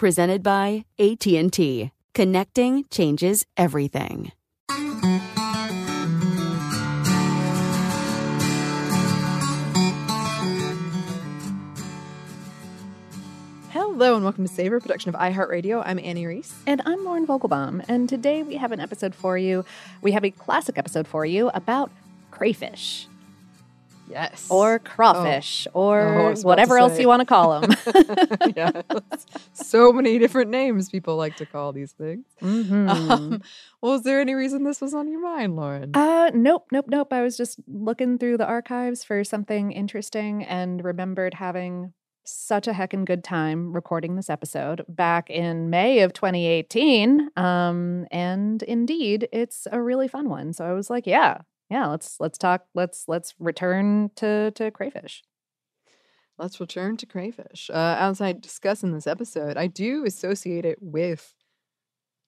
Presented by AT&T. Connecting changes everything. Hello and welcome to Savor, production of iHeartRadio. I'm Anney Reese. And I'm Lauren Vogelbaum. And today we have an episode for you. We have a classic episode for you about crayfish. Yes. Or crawfish, Oh, or was about whatever else you want to call them. yes. So many different names people like to call these things. Mhm. Um, well, is there any reason this was on your mind, Lauren? Uh, nope, nope, nope. I was just looking through the archives for something interesting and remembered having such a heckin' good time recording this episode back in May of 2018. Um, and indeed, it's a really fun one. So I was like, yeah, yeah, let's let's talk. Let's let's return to to crayfish. Let's return to crayfish. Uh, as I discuss in this episode, I do associate it with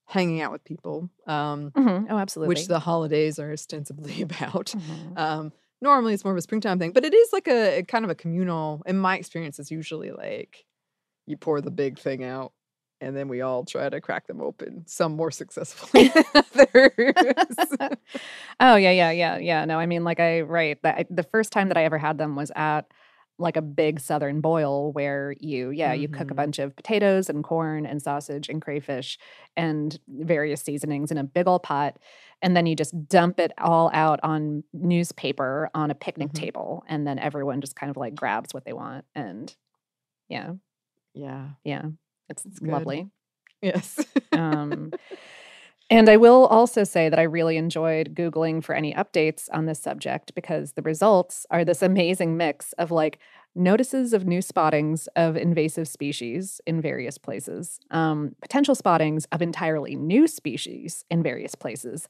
hanging out with people, um, Mhm. Oh, absolutely. which the holidays are ostensibly about. Mhm. Um, normally, it's more of a springtime thing, but it is like a, a kind of a communal. In my experience, it's usually like you pour the big thing out, and then we all try to crack them open. Some more successfully than others. oh yeah, yeah, yeah, yeah. No, I mean, like I right. That the first time that I ever had them was at like a big southern boil where you yeah you cook a Mhm. bunch of potatoes and corn and sausage and crayfish and various seasonings in a big old pot and then you just dump it all out on newspaper on a picnic Mhm. table and then everyone just kind of like grabs what they want and yeah yeah. yeah it's, It's lovely Yes. um, and I will also say that I really enjoyed Googling for any updates on this subject because the results are this amazing mix of like notices of new spottings of invasive species in various places, um, potential spottings of entirely new species in various places,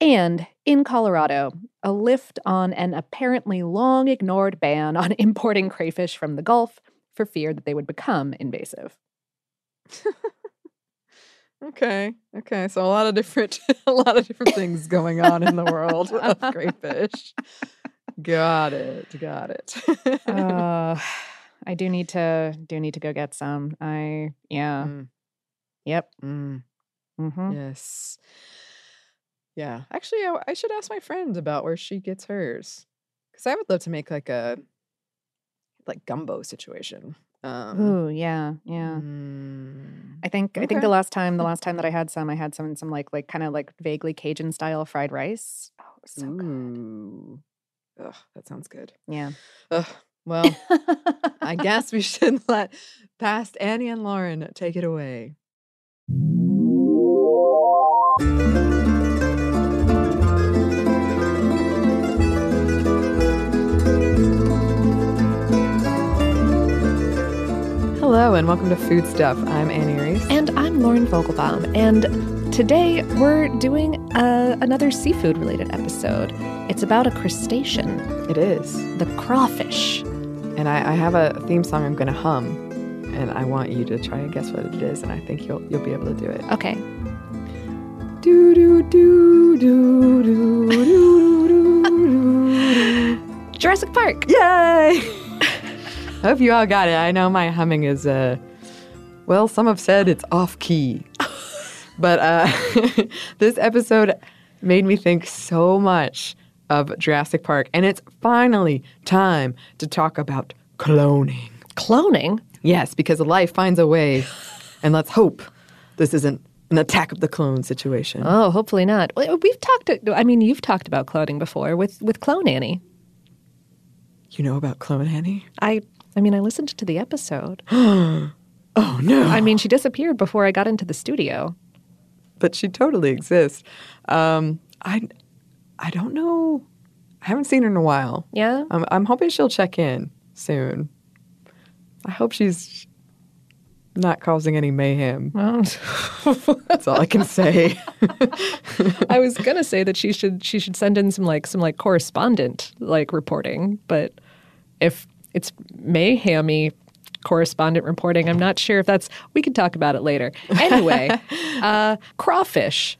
and in Colorado, a lift on an apparently long ignored ban on importing crayfish from the Gulf for fear that they would become invasive. Okay. Okay. So a lot of different a lot of different things going on in the world of crayfish. Got it. Got it. uh, I do need to do need to go get some. I yeah. Mm, Yep. mm, hmm yes. Yeah. Actually, I, I should ask my friend about where she gets hers. Cuz I would love to make like a like gumbo situation. Um Ooh, yeah, yeah. mm, I think I think the last time the last time that I had some, I had some in some like like kind of like vaguely Cajun style fried rice. Oh, so good. Ooh. Ugh, that sounds good. Yeah. Ugh. Well, I guess we should let past Anney and Lauren take it away. Hello and welcome to Food Stuff. I'm Anney Reese. And I'm Lauren Vogelbaum, and today we're doing uh, another seafood related episode. It's about a crustacean, It is. the crawfish. And I, I have a theme song I'm going to hum, and I want you to try and guess what it is, and I think you'll you'll be able to do it. Okay. Do do do do do do do do. Jurassic Park. Yay! I hope you all got it. I know my humming is uh well, some have said it's off key. but uh this episode made me think so much of Jurassic Park and it's finally time to talk about cloning. Cloning? Yes, because life finds a way and let's hope this isn't an attack of the clone situation. Oh, hopefully not. We've talked. I mean, you've talked about cloning before with with Clone Anney. You know about Clone Anney? I. I mean, I listened to the episode. Oh no. I mean, she disappeared before I got into the studio. but she totally exists. Um, I, I don't know. I haven't seen her in a while. Yeah. I'm, I'm hoping she'll check in soon. I hope she's not causing any mayhem. Well, That's all I can say. I was gonna say that she should she should send in some like some like correspondent like reporting, but if it's mayhemy correspondent reporting, I'm not sure if that's. We can talk about it later. Anyway, uh, crawfish.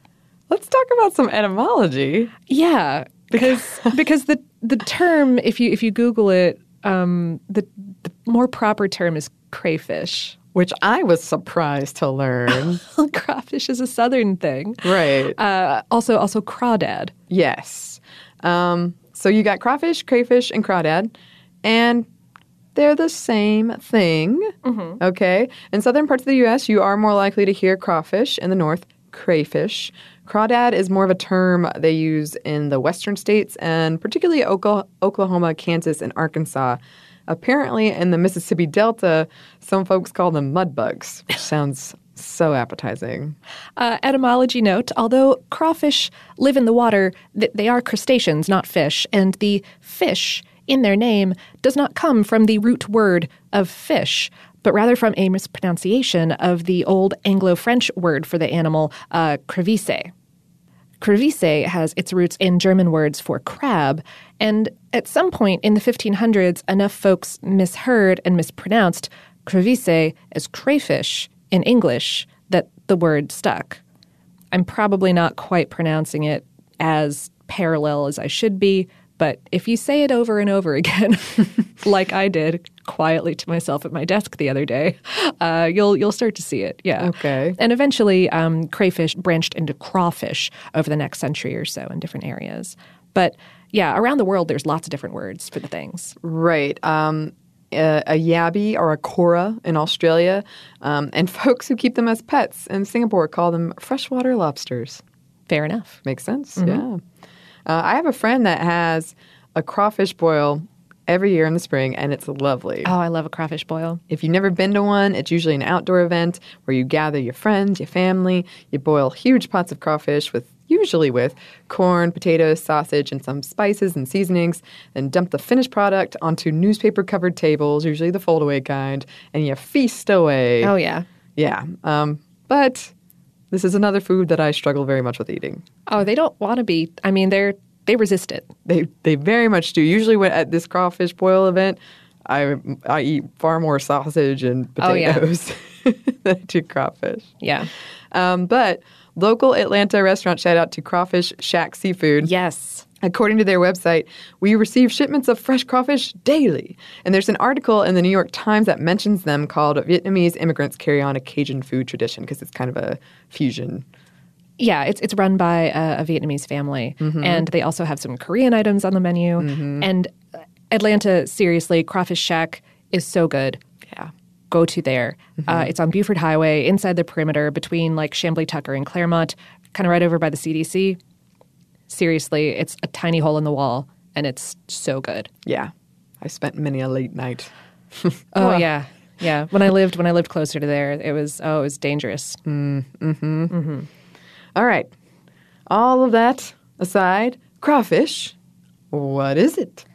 Let's talk about some etymology. Yeah, because because the the term if you if you Google it, um, the the more proper term is crayfish. Which I was surprised to learn. Crawfish is a southern thing. right. Uh, also also crawdad. Yes. Um, so you got crawfish, crayfish, and crawdad, and they're the same thing. Okay. In southern parts of the U.S., you are more likely to hear crawfish. In the north, crayfish. Crawdad is more of a term they use in the western states, and particularly Oklahoma, Kansas, and Arkansas. Apparently, in the Mississippi Delta, some folks call them mud bugs, which sounds so appetizing. Uh, etymology note: Although crawfish live in the water, th- they are crustaceans, not fish, and the fish in their name does not come from the root word of fish, but rather from a mispronunciation of the old Anglo-French word for the animal, uh, crevice. Crevice has its roots in German words for crab, and at some point in the 1500s, enough folks misheard and mispronounced crevice as crayfish in English that the word stuck. I'm probably not quite pronouncing it as parallel as I should be, but if you say it over and over again, like I did quietly to myself at my desk the other day, uh, you'll you'll start to see it. Yeah. Okay. And eventually, um, crayfish branched into crawfish over the next century or so in different areas. But yeah, around the world, there's lots of different words for the things. Right. Um, a, a yabby or a cora in Australia, um, and folks who keep them as pets in Singapore call them freshwater lobsters. Fair enough. Makes sense. Yeah. Uh, I have a friend that has a crawfish boil every year in the spring, and it's lovely. Oh, I love a crawfish boil. If you've never been to one, it's usually an outdoor event where you gather your friends, your family, you boil huge pots of crawfish with usually with corn, potatoes, sausage, and some spices and seasonings, and dump the finished product onto newspaper covered tables, usually the foldaway kind, and you feast away. Oh yeah. Yeah. Um, but this is another food that I struggle very much with eating. Oh, they don't want to be. I mean, they're they resist it. They they very much do. Usually, when at this crawfish boil event, I I eat far more sausage and Oh, yeah. potatoes than I do crawfish. Yeah. Um, but local Atlanta restaurant shout out to Crawfish Shack Seafood. Yes. According to their website, we receive shipments of fresh crawfish daily. And there's an article in the New York Times that mentions them called Vietnamese Immigrants Carry on a Cajun Food Tradition because it's kind of a fusion. Yeah, it's it's run by a, a Vietnamese family, and they also have some Korean items on the menu. And uh, Atlanta, seriously, Crawfish Shack is so good. Yeah. Go to there. Uh, it's on Buford Highway, inside the perimeter, between like Chamblee Tucker and Claremont, kind of right over by the CDC. Seriously, it's a tiny hole in the wall, and it's so good. Yeah. I spent many a late night. Oh yeah, yeah. When I lived when I lived closer to there, it was oh, it was dangerous. Mm, mm-hmm. Mm-hmm. All right. All of that aside, crawfish, what is it?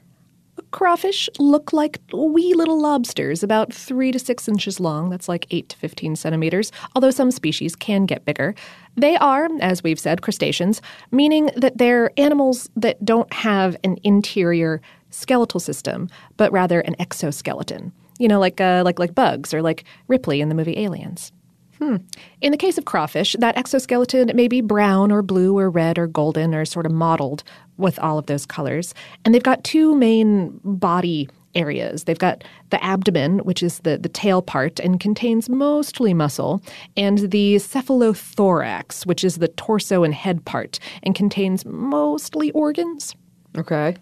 Crawfish look like wee little lobsters, about three to six inches long. That's like eight to 15 centimeters, although some species can get bigger. They are, as we've said, crustaceans, meaning that they're animals that don't have an interior skeletal system, but rather an exoskeleton. You know, like, uh, like, like bugs or like Ripley in the movie Aliens. Hmm. In the case of crawfish, that exoskeleton may be brown or blue or red or golden or sort of mottled with all of those colors. And they've got two main body areas. They've got the abdomen, which is the, the tail part and contains mostly muscle, and the cephalothorax, which is the torso and head part and contains mostly organs. Okay.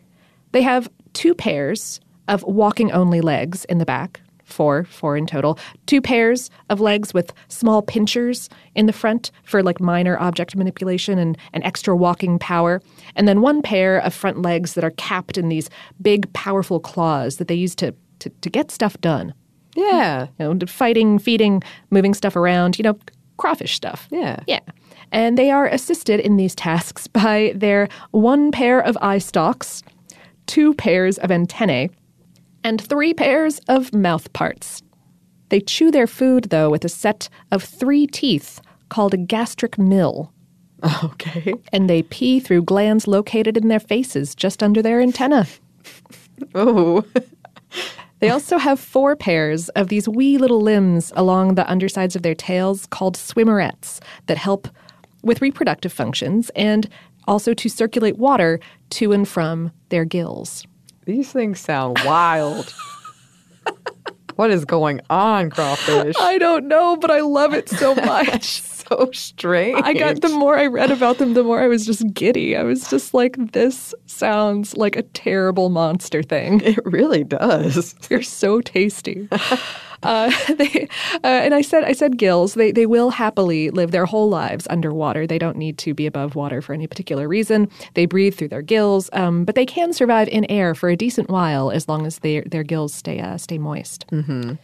They have two pairs of walking only legs in the back, four, four in total. Two pairs of legs with small pinchers in the front for like minor object manipulation and, and extra walking power. And then one pair of front legs that are capped in these big, powerful claws that they use to, to, to get stuff done. Yeah. You know, fighting, feeding, moving stuff around, you know, crawfish stuff. Yeah. Yeah. And they are assisted in these tasks by their one pair of eye stalks, two pairs of antennae, and three pairs of mouth parts. They chew their food, though, with a set of three teeth called a gastric mill, Okay. and they pee through glands located in their faces just under their antenna. Oh. They also have four pairs of these wee little limbs along the undersides of their tails called swimmerets that help with reproductive functions and also to circulate water to and from their gills. These things sound wild. what is going on, crawfish? I don't know, but I love it so much. so strange. I got the more I read about them, the more I was just giddy. I was just like, this sounds like a terrible monster thing. It really does. They're so tasty. Uh, they, uh, and I said, I said gills. They they will happily live their whole lives underwater. They don't need to be above water for any particular reason. They breathe through their gills, um, but they can survive in air for a decent while as long as their their gills stay uh, stay moist. Mm-hmm.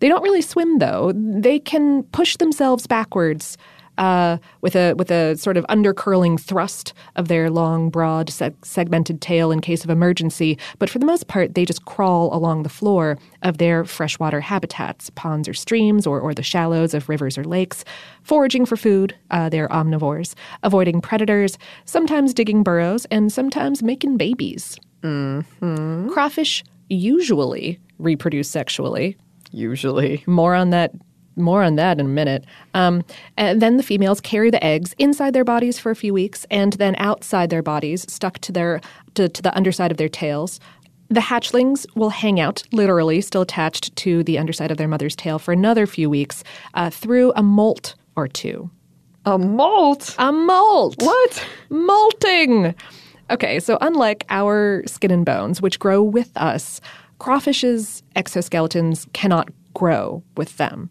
They don't really swim though. They can push themselves backwards. Uh, with a with a sort of undercurling thrust of their long, broad, seg- segmented tail in case of emergency, but for the most part, they just crawl along the floor of their freshwater habitats, ponds or streams, or, or the shallows of rivers or lakes, foraging for food. Uh, they're omnivores, avoiding predators, sometimes digging burrows, and sometimes making babies. Crawfish usually reproduce sexually, Usually. more on that more on that in a minute. Um, and then the females carry the eggs inside their bodies for a few weeks, and then outside their bodies, stuck to their to, to the underside of their tails. The hatchlings will hang out, literally, still attached to the underside of their mother's tail for another few weeks uh, through a molt or two. A molt? A molt. What? Molting. Okay, so unlike our skin and bones, which grow with us, crawfish's exoskeletons cannot grow with them.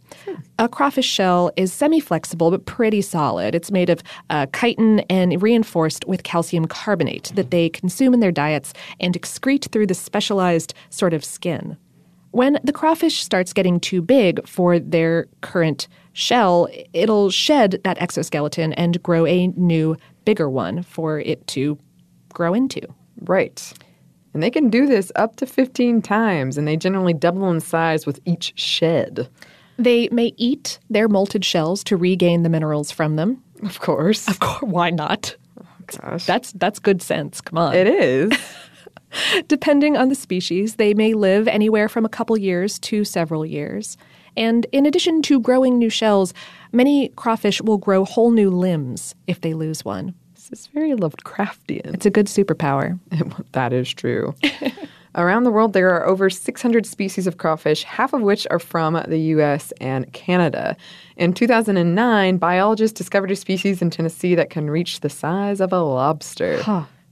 A crawfish shell is semi flexible but pretty solid. It's made of uh, chitin and reinforced with calcium carbonate that they consume in their diets and excrete through the specialized sort of skin. When the crawfish starts getting too big for their current shell, it'll shed that exoskeleton and grow a new, bigger one for it to grow into. Right. And they can do this up to 15 times, and they generally double in size with each shed. They may eat their molted shells to regain the minerals from them. Of course. Of course, why not? Gosh. That's that's good sense. Come on. it is. Depending on the species, they may live anywhere from a couple years to several years. And in addition to growing new shells, many crawfish will grow whole new limbs if they lose one. Is very Lovecraftian. It's a good superpower. that is true. Around the world, there are over 600 species of crawfish, half of which are from the US and Canada. In 2009, biologists discovered a species in Tennessee that can reach the size of a lobster.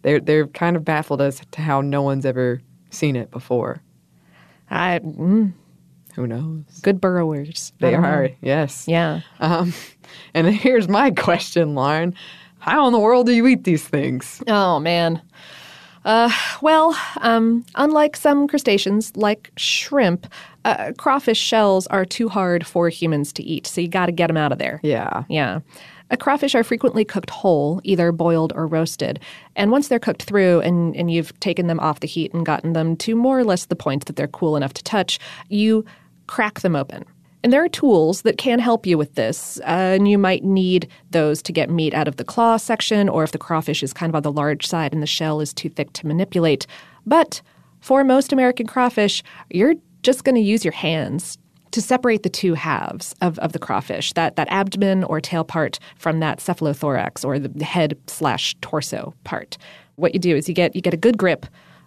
They're, they're kind of baffled as to how no one's ever seen it before. I, mm, Who knows? good burrowers. They don't know. are, yes. Yeah. Um, and here's my question, Lauren. How in the world do you eat these things? Oh man. Uh, well, um, unlike some crustaceans, like shrimp, uh, crawfish shells are too hard for humans to eat, so you got to get them out of there. Yeah. Yeah. Uh, crawfish are frequently cooked whole, either boiled or roasted. And once they're cooked through and, and you've taken them off the heat and gotten them to more or less the point that they're cool enough to touch, you crack them open. And there are tools that can help you with this, uh, and you might need those to get meat out of the claw section, or if the crawfish is kind of on the large side and the shell is too thick to manipulate. But for most American crawfish, you're just going to use your hands to separate the two halves of, of the crawfish, that, that abdomen or tail part from that cephalothorax or the head slash torso part. What you do is you get you get a good grip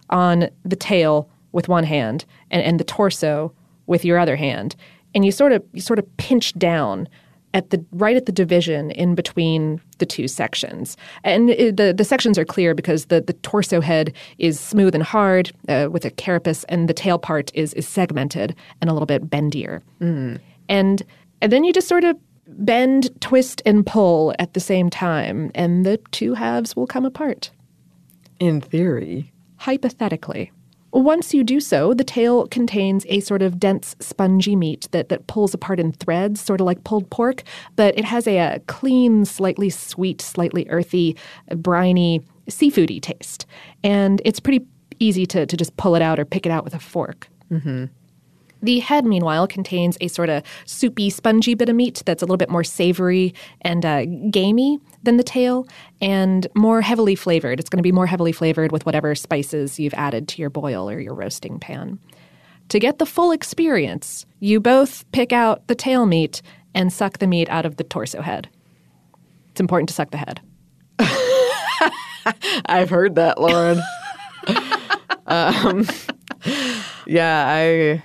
on the tail with one hand and, and the torso with your other hand. And you sort of you sort of pinch down at the right at the division in between the two sections. And it, the the sections are clear because the the torso head is smooth and hard uh, with a carapace, and the tail part is is segmented and a little bit bendier. And and then you just sort of bend, twist, and pull at the same time, and the two halves will come apart. In theory. Hypothetically. Once you do so, the tail contains a sort of dense, spongy meat that, that pulls apart in threads, sort of like pulled pork, but it has a, a clean, slightly sweet, slightly earthy, briny, seafoody taste. And it's pretty easy to, to just pull it out or pick it out with a fork. The head, meanwhile, contains a sort of soupy, spongy bit of meat that's a little bit more savory and uh, gamey than the tail and more heavily flavored. It's going to be more heavily flavored with whatever spices you've added to your boil or your roasting pan. To get the full experience, you both pick out the tail meat and suck the meat out of the torso head. It's important to suck the head. I've heard that, Lauren. um, yeah, I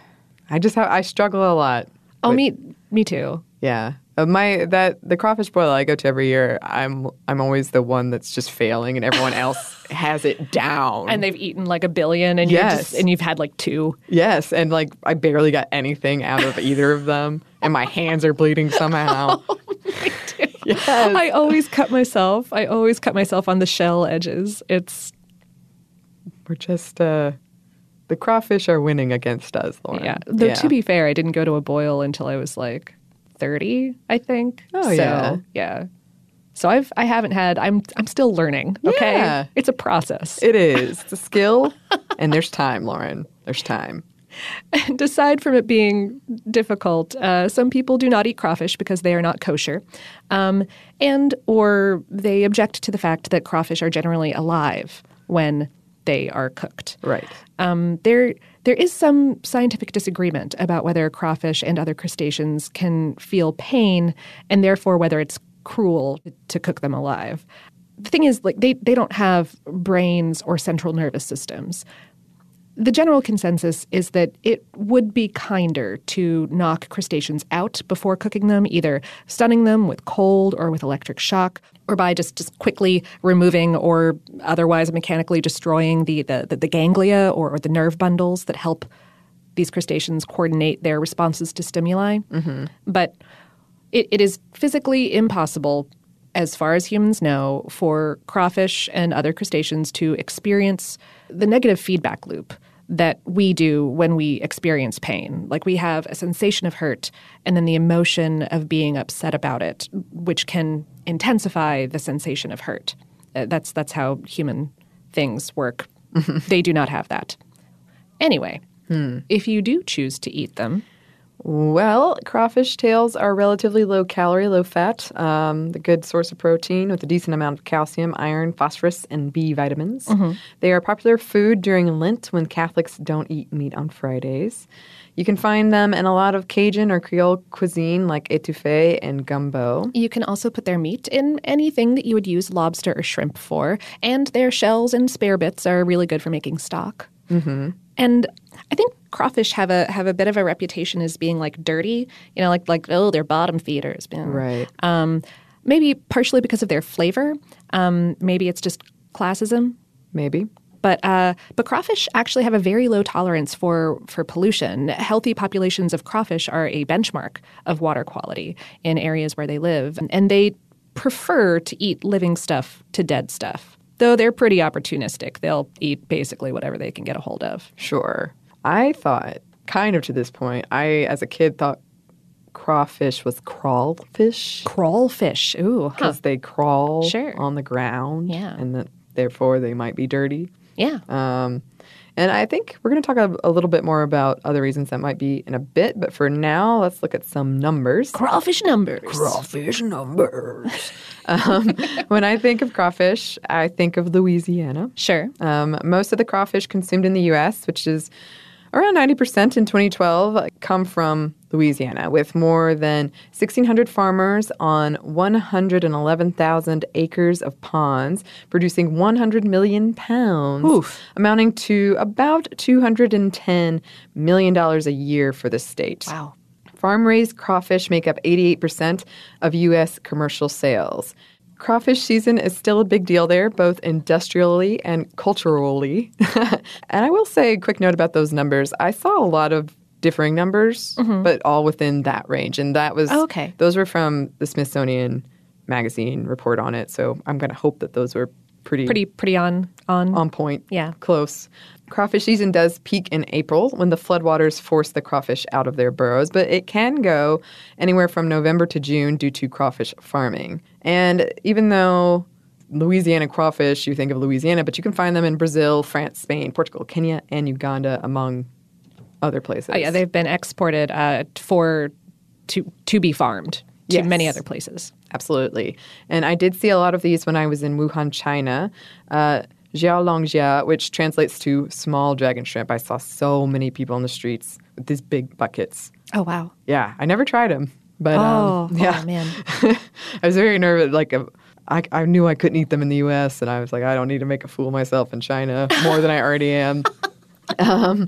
I just have I struggle a lot. Oh, with- me, me too. Yeah. Uh, my that the crawfish boil I go to every year, I'm I'm always the one that's just failing and everyone else has it down. And they've eaten like a billion, and Yes. just, and you've had like two. yes, and like I barely got anything out of either of them and my hands are bleeding somehow. yes. I always cut myself. I always cut myself on the shell edges. It's We're just uh the crawfish are winning against us, Lauren. yeah. Though Yeah. to be fair, I didn't go to a boil until I was like thirty, I think. Oh, so, yeah. yeah. So I've I haven't had. I'm I'm still learning. Okay, Yeah. it's a process. It is. It's a skill and there's time, Lauren. There's time. And aside from it being difficult, uh, some people do not eat crawfish because they are not kosher, um, and or they object to the fact that crawfish are generally alive when they are cooked. Right. Um, there, there is some scientific disagreement about whether crawfish and other crustaceans can feel pain, and therefore whether it's cruel to cook them alive. The thing is, like they, they don't have brains or central nervous systems. The general consensus is that it would be kinder to knock crustaceans out before cooking them, either stunning them with cold or with electric shock, or by just, just quickly removing or otherwise mechanically destroying the, the, the, the ganglia or, or the nerve bundles that help these crustaceans coordinate their responses to stimuli. Mm-hmm. But it, it is physically impossible, as far as humans know, for crawfish and other crustaceans to experience the negative feedback loop that we do when we experience pain. Like we have a sensation of hurt and then the emotion of being upset about it, which can intensify the sensation of hurt. Uh, that's that's how human things work. they do not have that. Anyway, if you do choose to eat them, Well, crawfish tails are relatively low calorie, low fat, um, the good source of protein with a decent amount of calcium, iron, phosphorus, and B vitamins. They are popular food during Lent when Catholics don't eat meat on Fridays. You can find them in a lot of Cajun or Creole cuisine like etouffee and gumbo. You can also put their meat in anything that you would use lobster or shrimp for, and their shells and spare bits are really good for making stock. Mm-hmm. And I think crawfish have a have a bit of a reputation as being like dirty, you know, like like oh they're bottom feeders. Right. Um, maybe partially because of their flavor. Um, maybe it's just classism. Maybe. But uh, but crawfish actually have a very low tolerance for for pollution. Healthy populations of crawfish are a benchmark of water quality in areas where they live, and they prefer to eat living stuff to dead stuff. Though they're pretty opportunistic, they'll eat basically whatever they can get a hold of. Sure. I thought, kind of to this point, I, as a kid, thought crawfish was crawlfish Crawlfish. Ooh. Huh. because they crawl Sure. on the ground. Yeah. And that therefore they might be dirty. Yeah. Um, and I think we're going to talk a, a little bit more about other reasons that might be in a bit. But for now, let's look at some numbers. Crawfish numbers. Crawfish numbers. um, when I think of crawfish, I think of Louisiana. Sure. Um, most of the crawfish consumed in the U.S., which is around 90% in 2012, uh, come from Louisiana, with more than 1,600 farmers on 111,000 acres of ponds, producing 100 million pounds, amounting to about $210 million a year for the state. Wow. Farm raised crawfish make up 88% of U.S. commercial sales. Crawfish season is still a big deal there, both industrially and culturally. and I will say a quick note about those numbers. I saw a lot of differing numbers, mm-hmm. but all within that range. And that was, Oh, okay. those were from the Smithsonian magazine report on it. So I'm going to hope that those were pretty, Pretty pretty on on on point. Yeah. Close. Crawfish season does peak in April when the floodwaters force the crawfish out of their burrows, but it can go anywhere from November to June due to crawfish farming. And even though Louisiana crawfish, you think of Louisiana, but you can find them in Brazil, France, Spain, Portugal, Kenya, and Uganda, among other places. Oh yeah, they've been exported uh, for to to be farmed to Yes. many other places. Absolutely. And I did see a lot of these when I was in Wuhan, China. Uh, xiaolongxia, which translates to small dragon shrimp. I saw so many people in the streets with these big buckets. Oh wow. Yeah, I never tried them, but Oh, um, yeah, oh, man. I was very nervous. Like, uh, I, I knew I couldn't eat them in the U.S., and I was like, I don't need to make a fool of myself in China more than I already am. um,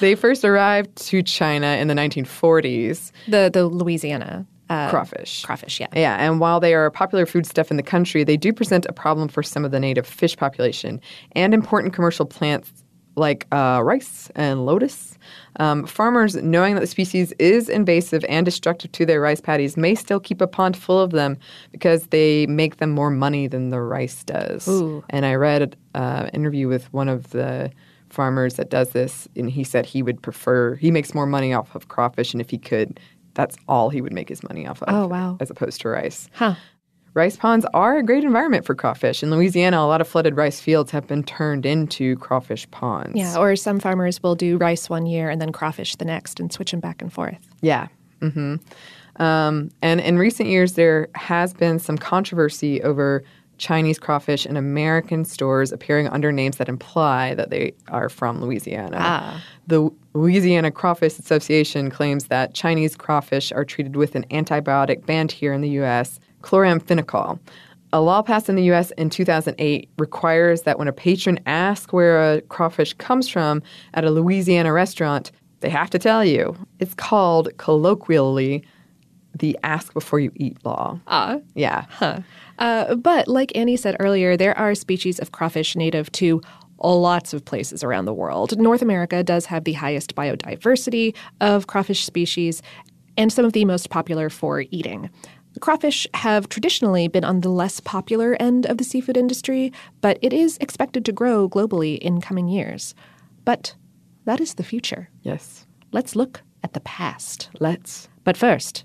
they first arrived to China in the 1940s. The the Louisiana uh, Crawfish. Crawfish, yeah. Yeah, and while they are a popular foodstuff in the country, they do present a problem for some of the native fish population and important commercial plants like uh, rice and lotus. Um, farmers, knowing that the species is invasive and destructive to their rice paddies, may still keep a pond full of them because they make them more money than the rice does. Ooh. And I read an interview with one of the farmers that does this, and he said he would prefer, he makes more money off of crawfish, and if he could, that's all he would make his money off of Oh, wow. as opposed to rice. Huh. Rice ponds are a great environment for crawfish. In Louisiana, a lot of flooded rice fields have been turned into crawfish ponds. Yeah, or some farmers will do rice one year and then crawfish the next and switch them back and forth. Yeah. hmm Um, and in recent years, there has been some controversy over Chinese crawfish in American stores appearing under names that imply that they are from Louisiana. Ah. The Louisiana Crawfish Association claims that Chinese crawfish are treated with an antibiotic banned here in the U.S., chloramphenicol. A law passed in the U.S. in 2008 requires that when a patron asks where a crawfish comes from at a Louisiana restaurant, they have to tell you. It's called colloquially the ask before you eat law. Ah. Yeah. Uh, but like Anney said earlier, there are species of crawfish native to lots of places around the world. North America does have the highest biodiversity of crawfish species and some of the most popular for eating. Crawfish have traditionally been on the less popular end of the seafood industry, but it is expected to grow globally in coming years. But that is the future. Yes. Let's look at the past. Let's. But first,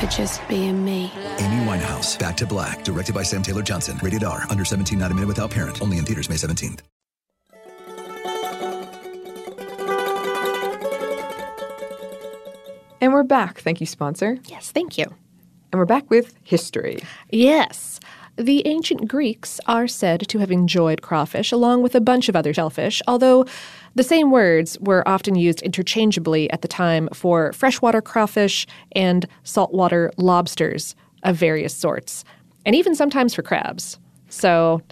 for just being me. Amy Winehouse, Back to Black, directed by Sam Taylor Johnson. Rated R, under 17, not a minute without parent. Only in theaters May 17th. And we're back. Thank you, sponsor. Yes, thank you. And we're back with history. Yes. The ancient Greeks are said to have enjoyed crawfish along with a bunch of other shellfish, although the same words were often used interchangeably at the time for freshwater crawfish and saltwater lobsters of various sorts, and even sometimes for crabs. So,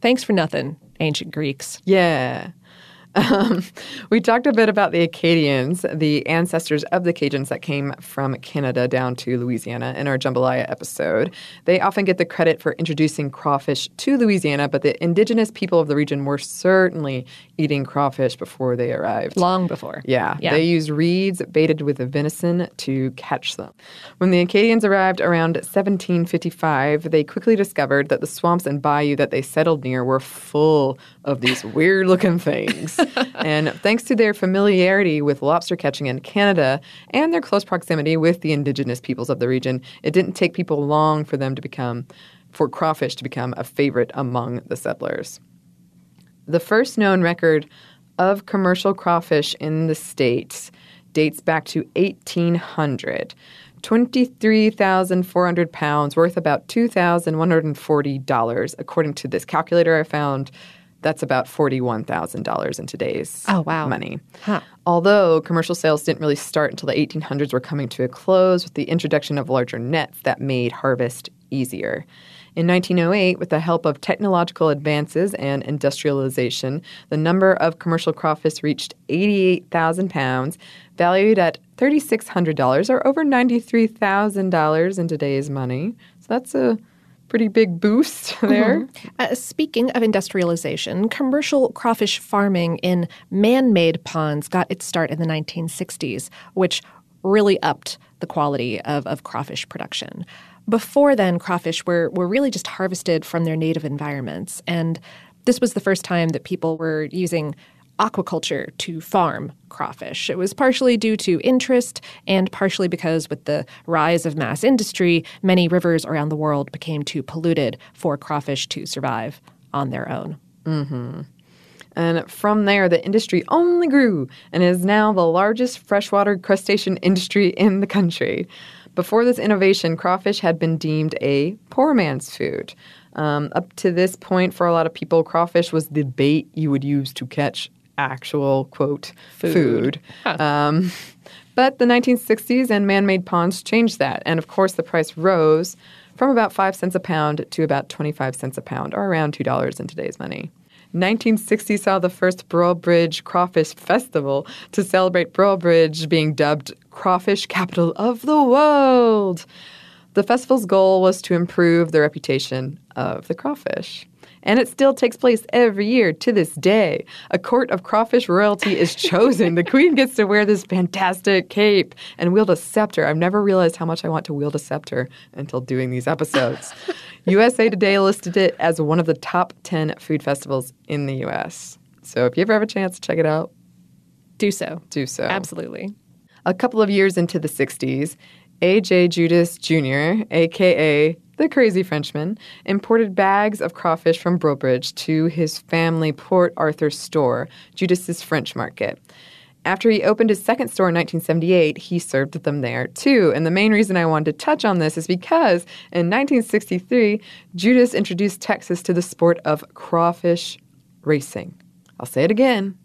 thanks for nothing, ancient Greeks. Yeah. Um, we talked a bit about the Acadians, the ancestors of the Cajuns that came from Canada down to Louisiana in our jambalaya episode. They often get the credit for introducing crawfish to Louisiana, but the indigenous people of the region were certainly eating crawfish before they arrived. Long before. Yeah, Yeah. they used reeds baited with venison to catch them. When the Acadians arrived around 1755, they quickly discovered that the swamps and bayou that they settled near were full of these weird looking things. and thanks to their familiarity with lobster catching in Canada and their close proximity with the indigenous peoples of the region, it didn't take people long for them to become for crawfish to become a favorite among the settlers. The first known record of commercial crawfish in the States dates back to 1800. 23,400 pounds, worth about $2,140. According to this calculator I found, that's about $41,000 in today's Oh, wow. money. Huh. Although commercial sales didn't really start until the 1800s were coming to a close with the introduction of larger nets that made harvest easier. In 1908, with the help of technological advances and industrialization, the number of commercial crawfish reached 88,000 pounds, valued at $3,600 or over $93,000 in today's money. So that's a pretty big boost there. Uh, speaking of industrialization, commercial crawfish farming in man made ponds got its start in the 1960s, which really upped the quality of, of crawfish production. Before then, crawfish were, were really just harvested from their native environments. And this was the first time that people were using aquaculture to farm crawfish. It was partially due to interest and partially because, with the rise of mass industry, many rivers around the world became too polluted for crawfish to survive on their own. And from there, the industry only grew and is now the largest freshwater crustacean industry in the country. Before this innovation, crawfish had been deemed a poor man's food. Um, up to this point, for a lot of people, crawfish was the bait you would use to catch actual, quote, food. Um, but the 1960s and man made ponds changed that. And of course, the price rose from about 5 cents a pound to about 25 cents a pound, or around $2 in today's money. 1960 saw the first Breaux Bridge Crawfish Festival to celebrate Breaux Bridge being dubbed Crawfish Capital of the World. The festival's goal was to improve the reputation of the crawfish. And it still takes place every year to this day. A court of crawfish royalty is chosen. the queen gets to wear this fantastic cape and wield a scepter. I've never realized how much I want to wield a scepter until doing these episodes. USA Today listed it as one of the top 10 food festivals in the US. So if you ever have a chance to check it out, Do so. do so. Absolutely. A couple of years into the 60s, A.J. Judice Jr., aka the Crazy Frenchman, imported bags of crawfish from Breaux Bridge to his family Port Arthur store, Judice's French Market. After he opened his second store in 1978, he served them there too. And the main reason I wanted to touch on this is because in 1963, Judice introduced Texas to the sport of crawfish racing. I'll say it again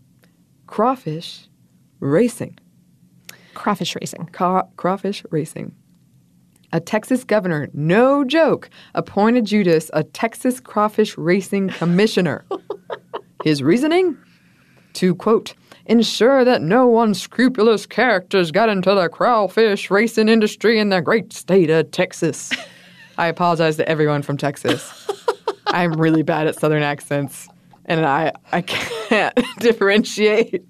crawfish racing. Crawfish racing. Ca- crawfish racing. A Texas governor, no joke, appointed Judice a Texas crawfish racing commissioner. His reasoning? To quote, ensure that no unscrupulous characters got into the crawfish racing industry in the great state of Texas. I apologize to everyone from Texas. I'm really bad at southern accents, and I I can't differentiate.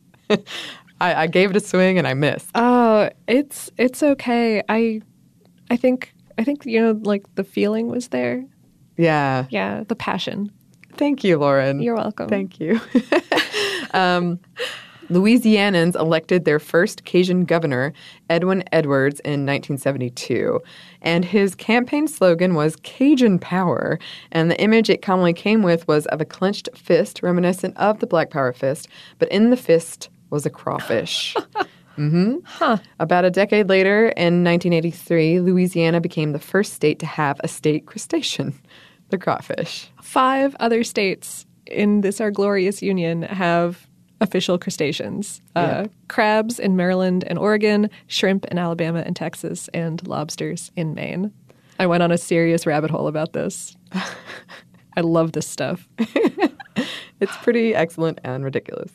I, I gave it a swing and I missed. Oh, it's it's okay. I I think I think you know like the feeling was there. Yeah. Yeah, the passion. Thank you, Lauren. You're welcome. Thank you. um, Louisianans elected their first Cajun governor, Edwin Edwards, in 1972. And his campaign slogan was Cajun Power. And the image it commonly came with was of a clenched fist, reminiscent of the Black Power fist, but in the fist was a crawfish. Mm-hmm. Huh. About a decade later, in 1983, Louisiana became the first state to have a state crustacean, the crawfish. Five other states in this our glorious union have official crustaceans. Uh, Yeah. crabs in Maryland and Oregon, shrimp in Alabama and Texas, and lobsters in Maine. I went on a serious rabbit hole about this. I love this stuff. It's pretty excellent and ridiculous.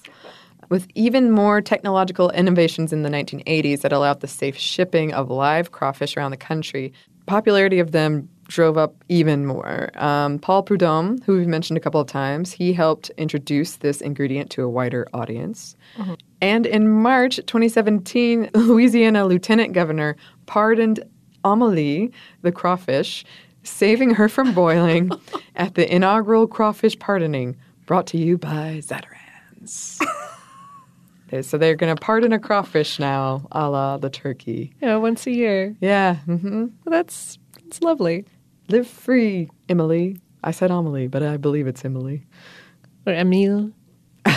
With even more technological innovations in the 1980s that allowed the safe shipping of live crawfish around the country, popularity of them drove up even more. Um, Paul Prudhomme, who we've mentioned a couple of times, he helped introduce this ingredient to a wider audience. And in March 2017, Louisiana Lieutenant Governor pardoned Amelie, the crawfish, saving her from boiling at the inaugural crawfish pardoning brought to you by Zatarain's. So they're going to pardon a crawfish now, a la the turkey. Yeah, once a year. Yeah. hmm Well, that's that's lovely. Live free, Emily. I said Amelie, but I believe it's Emily. Or Emile.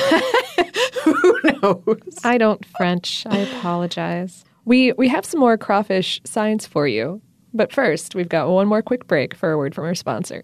Who knows? I don't French. I apologize. We we have some more crawfish science for you. But first, we've got one more quick break for a word from our sponsor.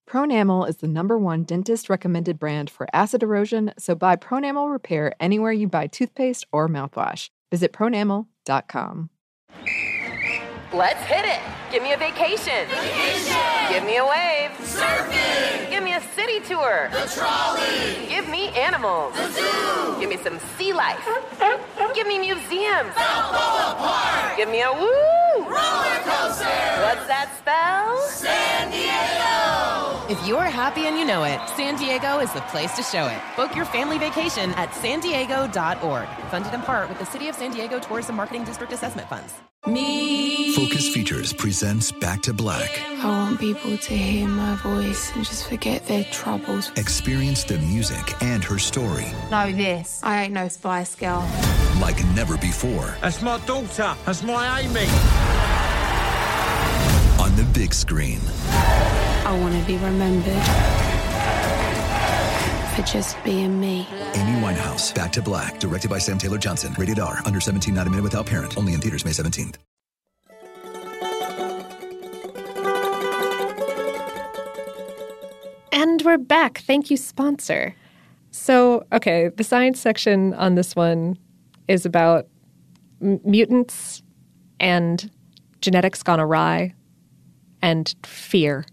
Pronamel is the number one dentist recommended brand for acid erosion, so buy Pronamel Repair anywhere you buy toothpaste or mouthwash. Visit pronamel.com. Let's hit it. Give me a vacation. Vacation. Give me a wave. Surfing. Give me a city tour. The trolley. Give me animals. The zoo. Give me some sea life. Give me museums. Balboa Park. Give me a woo. Roller coaster. What's that spell? San Diego. If you're happy and you know it, San Diego is the place to show it. Book your family vacation at san diego.org. Funded in part with the City of San Diego Tourism Marketing District Assessment Funds. Me. Focus Features presents Back to Black. I want people to hear my voice and just forget their troubles. Experience the music and her story Know this. I ain't no Spice Girl. like never before That's my daughter. That's my Amy. on the big screen. I want to be remembered for just being me. Amy Winehouse, Back to Black, directed by Sam Taylor Johnson. Rated R, under 17, not a minute without parent. Only in theaters May 17th. And we're back. Thank you, sponsor. So, okay, the science section on this one is about m- mutants and genetics gone awry and fear.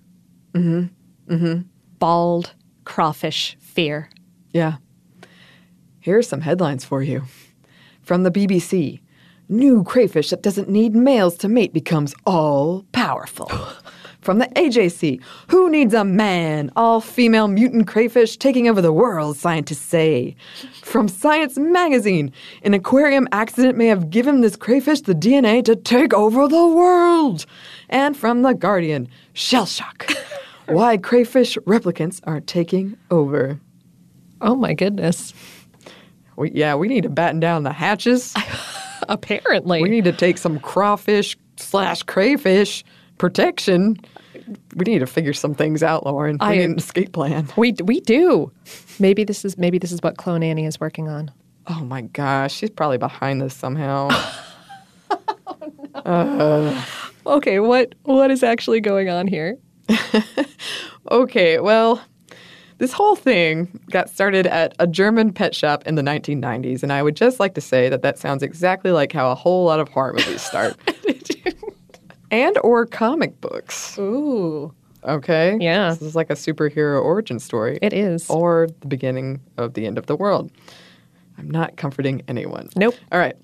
Mm-hmm. Mm-hmm. Bald crawfish fear. Yeah. Here are some headlines for you. From the BBC New crayfish that doesn't need males to mate becomes all powerful. From the AJC Who needs a man? All female mutant crayfish taking over the world, scientists say. From Science Magazine An aquarium accident may have given this crayfish the DNA to take over the world. And from The Guardian Shell shock. Why crayfish replicants are taking over. Oh my goodness. We, yeah, we need to batten down the hatches. Apparently. We need to take some crawfish slash crayfish protection. We need to figure some things out, Lauren. We I- need an escape plan. we we do. Maybe this is maybe this is what Clone Annie is working on. Oh my gosh, she's probably behind this somehow. Uh. Okay, what what is actually going on here? okay, well, This whole thing got started at a German pet shop in the 1990s, and I would just like to say that that sounds exactly like how a whole lot of horror movies start. and or comic books. Ooh. Okay? Yeah. This is like a superhero origin story. It is. Or the beginning of the end of the world. I'm not comforting anyone. Nope. All right.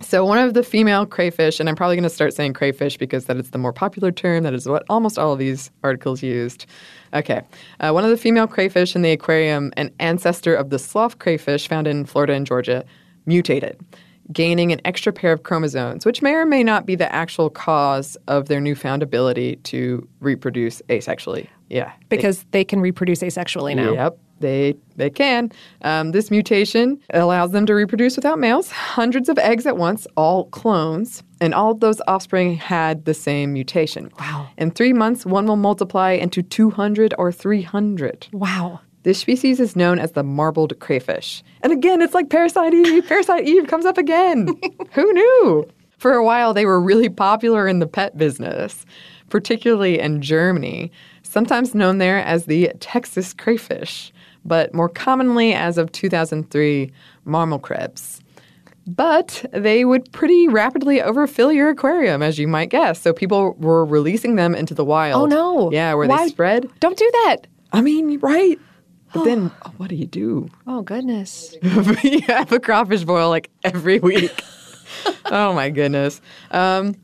So one of the female crayfish, and I'm probably going to start saying crayfish because that is the more popular term. That is what almost all of these articles used. Okay. Uh, one of the female crayfish in the aquarium, an ancestor of the slough crayfish found in Florida and Georgia, mutated, gaining an extra pair of chromosomes, which may or may not be the actual cause of their newfound ability to reproduce asexually. Yeah. Because they can reproduce asexually now. Yep, they they can. Um, this mutation allows them to reproduce without males, hundreds of eggs at once, all clones, and all of those offspring had the same mutation. Wow. In three months, one will multiply into 200 or 300. Wow. This species is known as the marbled crayfish. And again, it's like Parasite Eve. Parasite Eve comes up again. Who knew? For a while, they were really popular in the pet business, particularly in Germany, sometimes known there as the Texas crayfish, but more commonly as of 2003, Marmorkrebs. But they would pretty rapidly overfill your aquarium, as you might guess. So people were releasing them into the wild. Oh, no. Yeah, where Why- they spread. Don't do that. I mean, right. But then what do you do? Oh, goodness. you have a crawfish boil like every week. oh my goodness. Um,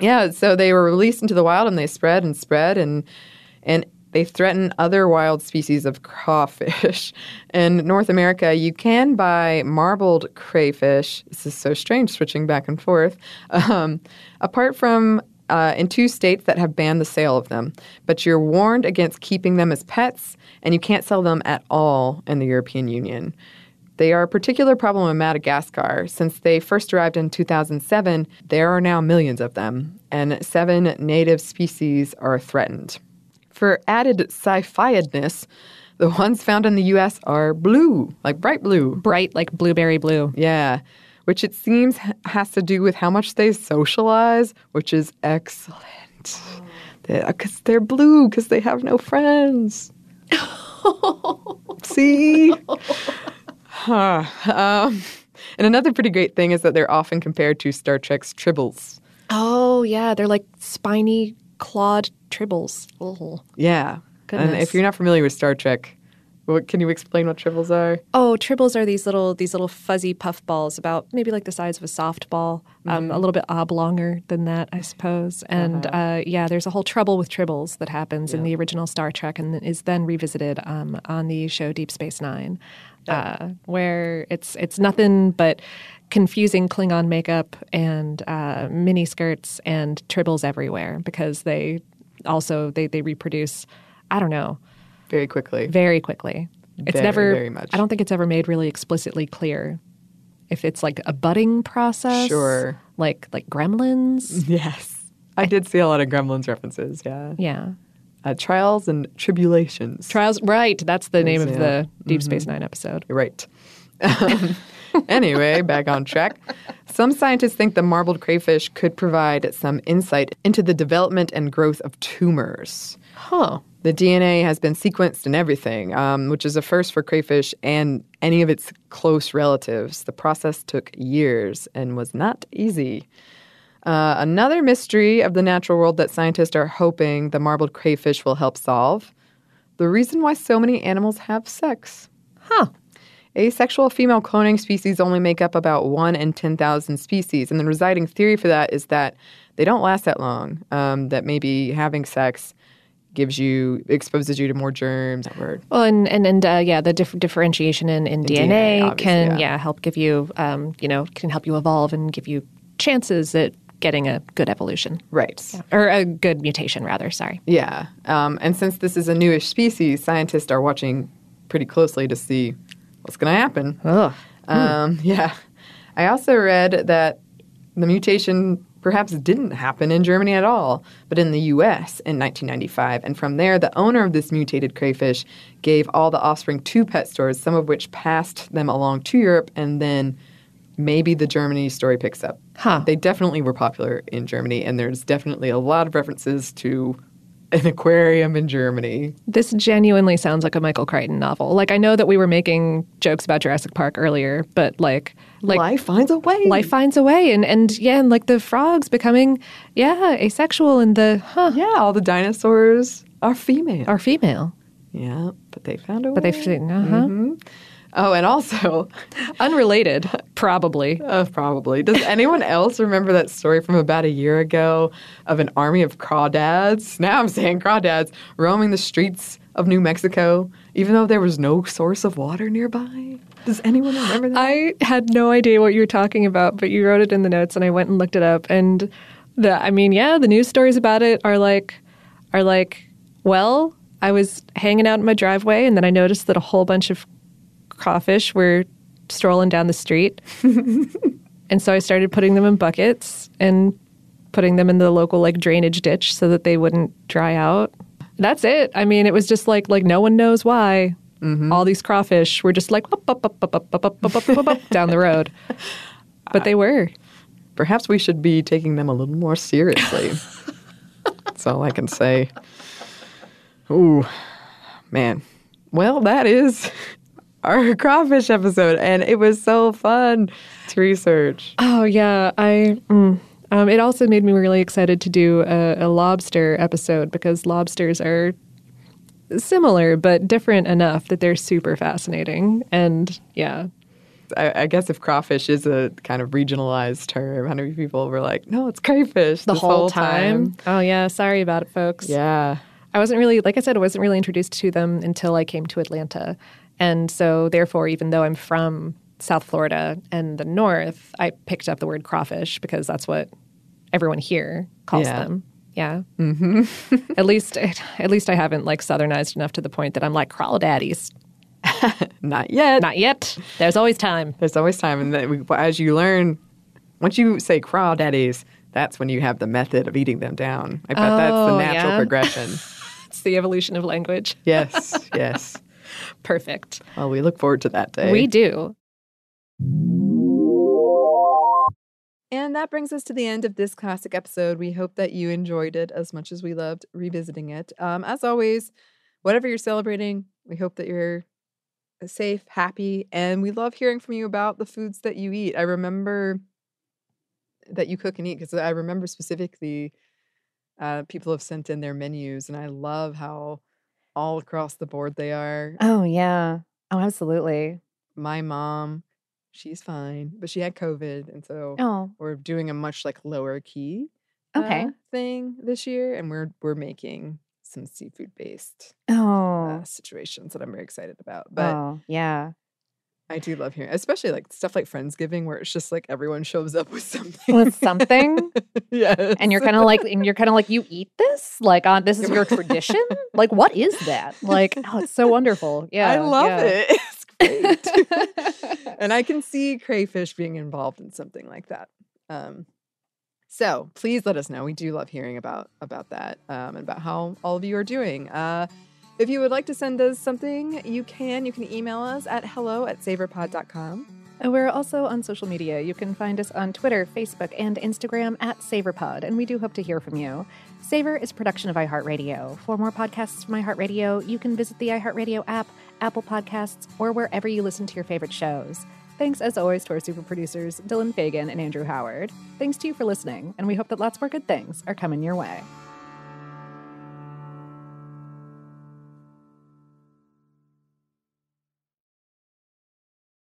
yeah, so they were released into the wild and they spread and spread and and they threaten other wild species of crawfish. In North America, you can buy marbled crayfish. This is so strange, switching back and forth. Um, apart from uh, in two states that have banned the sale of them, but you're warned against keeping them as pets, and you can't sell them at all in the European Union. They are a particular problem in Madagascar. Since they first arrived in 2007, there are now millions of them, and seven native species are threatened. For added sci-fiedness, the ones found in the U.S. are blue, like bright blue. Bright, like blueberry blue. Yeah, which it seems has to do with how much they socialize, which is excellent. Because they're blue, because they have no friends. See? Huh. Um, and another pretty great thing is that they're often compared to Star Trek's Tribbles. Oh, yeah. They're like spiny, clawed tribbles. Yeah. And if you're not familiar with Star Trek, what, can you explain what Tribbles are? Oh, tribbles are these little these little fuzzy puff balls, about maybe like the size of a softball, um, a little bit oblonger than that, I suppose. And uh, yeah, there's a whole trouble with tribbles that happens in the original Star Trek, and is then revisited um, on the show Deep Space Nine, uh, where it's it's nothing but confusing Klingon makeup and uh, mini skirts and tribbles everywhere because they also they they reproduce. I don't know Very quickly. very quickly. It's Very, never. very much. I don't think it's ever made really explicitly clear if it's like a budding process. Sure. Like like gremlins. Yes. I did see a lot of Gremlins references, yeah. Yeah. Uh, trials and tribulations. Trials. Right. That's the name of the Deep Space Nine episode. Right. Um, anyway, back on track. Some scientists think the marbled crayfish could provide some insight into the development and growth of tumors. Huh. The DNA has been sequenced and everything, um, which is a first for crayfish and any of its close relatives. The process took years and was not easy. Uh, another mystery of the natural world that scientists are hoping the marbled crayfish will help solve the reason why so many animals have sex. Huh. Asexual female cloning species only make up about 1 in 10,000 species. And the residing theory for that is that they don't last that long, um, that maybe having sex gives you, exposes you to more germs. That word. Well, and and, and uh, yeah, the dif- differentiation in, in DNA, DNA, can yeah. yeah. help give you um, you know can help you evolve and give you chances at getting a good evolution Right. or a good mutation rather. Sorry. Yeah. Um, and since this is a newish species, scientists are watching pretty closely to see what's going to happen. Ugh. Um, yeah. I also read that the mutation perhaps didn't happen in Germany at all, but in the US in 1995. And from there, the owner of this mutated crayfish gave all the offspring to pet stores, some of which passed them along to Europe, and then maybe the Germany story picks up. Huh. They definitely were popular in Germany, and there's definitely a lot of references to an aquarium in Germany. This genuinely sounds like a Michael Crichton novel. Like I know that we were making jokes about Jurassic Park earlier, but like like life finds a way. life finds a way and and yeah, and like the frogs becoming yeah, asexual and the huh Yeah, all the dinosaurs are female. are female. yeah, but they found a But way. they've uh-huh. Oh, and also, unrelated, probably. uh, probably, does anyone else remember that story from about a year ago of an army of crawdads? Now I'm saying crawdads roaming the streets of New Mexico, even though there was no source of water nearby. Does anyone remember that? I had no idea what you were talking about, but you wrote it in the notes and I went and looked it up and the I mean, yeah, the news stories about it are like are like, well, I was hanging out in my driveway and then I noticed that a whole bunch of crawfish were strolling down the street. and so I started putting them in buckets and putting them in the local like drainage ditch so that they wouldn't dry out. That's it. I mean, it was just like like no one knows why. All these crawfish were just like up, up, up, up, up, up, up, up, up, up, up, down the road. But they were. Perhaps we should be taking them a little more seriously. That's all I can say. Ooh, man. Well, that is our crawfish episode, and it was so fun to research. Oh yeah, I. Mm. Um, it also made me really excited to do a, a lobster episode because lobsters are similar but different enough that they're super fascinating. And yeah, I, I guess if crawfish is a kind of regionalized term, how many people were like, "No, it's crayfish." the this whole, time. Oh yeah, sorry about it, folks. Yeah. I wasn't really, like I said, I wasn't really introduced to them until I came to Atlanta. And so, therefore, even though I'm from South Florida and the North, I picked up the word crawfish because that's what everyone here calls Yeah. them. Yeah. Mm-hmm. at least, at least I haven't like Southernized enough to the point that I'm like crawdaddies. Not yet. Not yet. There's always time. There's always time, and then we, as you learn, once you say crawdaddies, that's when you have the method of eating them down. I bet that's the Oh, natural yeah? progression. It's the evolution of language. yes, yes. Perfect. Well, we look forward to that day. We do. And that brings us to the end of this classic episode. We hope that you enjoyed it as much as we loved revisiting it. Um, as always, whatever you're celebrating, we hope that you're safe, happy, and we love hearing from you about the foods that you eat. I remember that you cook and eat because I remember specifically uh, people have sent in their menus, and I love how all across the board they are. Oh, yeah. Oh, absolutely. My mom, she's fine, but she had COVID, and so Oh, we're doing a much like lower key Okay. uh, thing this year, and we're we're making some seafood based oh, uh, situations that I'm very excited about. But oh, yeah. I do love hearing, especially like stuff like Friendsgiving, where it's just like everyone shows up with something. With something? yes. and you're kind of like and you're kind of like you eat this like on this is your tradition like what is that like oh it's so wonderful yeah I love yeah. it. It's great. and I can see crayfish being involved in something like that. Um, so please let us know. We do love hearing about about that um, and about how all of you are doing. Uh, if you would like to send us something, you can. You can email us at hello at savorpod.com. and we're also on social media you can find us on twitter facebook and instagram at saverpod and we do hope to hear from you savor is production of iheartradio for more podcasts from iheartradio you can visit the iheartradio app apple podcasts or wherever you listen to your favorite shows Thanks as always to our super producers, Dylan Fagan and Andrew Howard. Thanks to you for listening, and we hope that lots more good things are coming your way.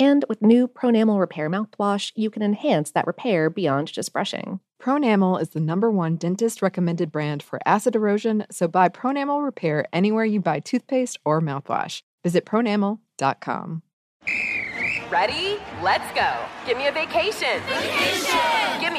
And with new Pronamel Repair mouthwash, you can enhance that repair beyond just brushing. Pronamel is the number one dentist recommended brand for acid erosion, so buy Pronamel Repair anywhere you buy toothpaste or mouthwash. Visit pronamel.com. Ready? Let's go. Give me a vacation. Vacation!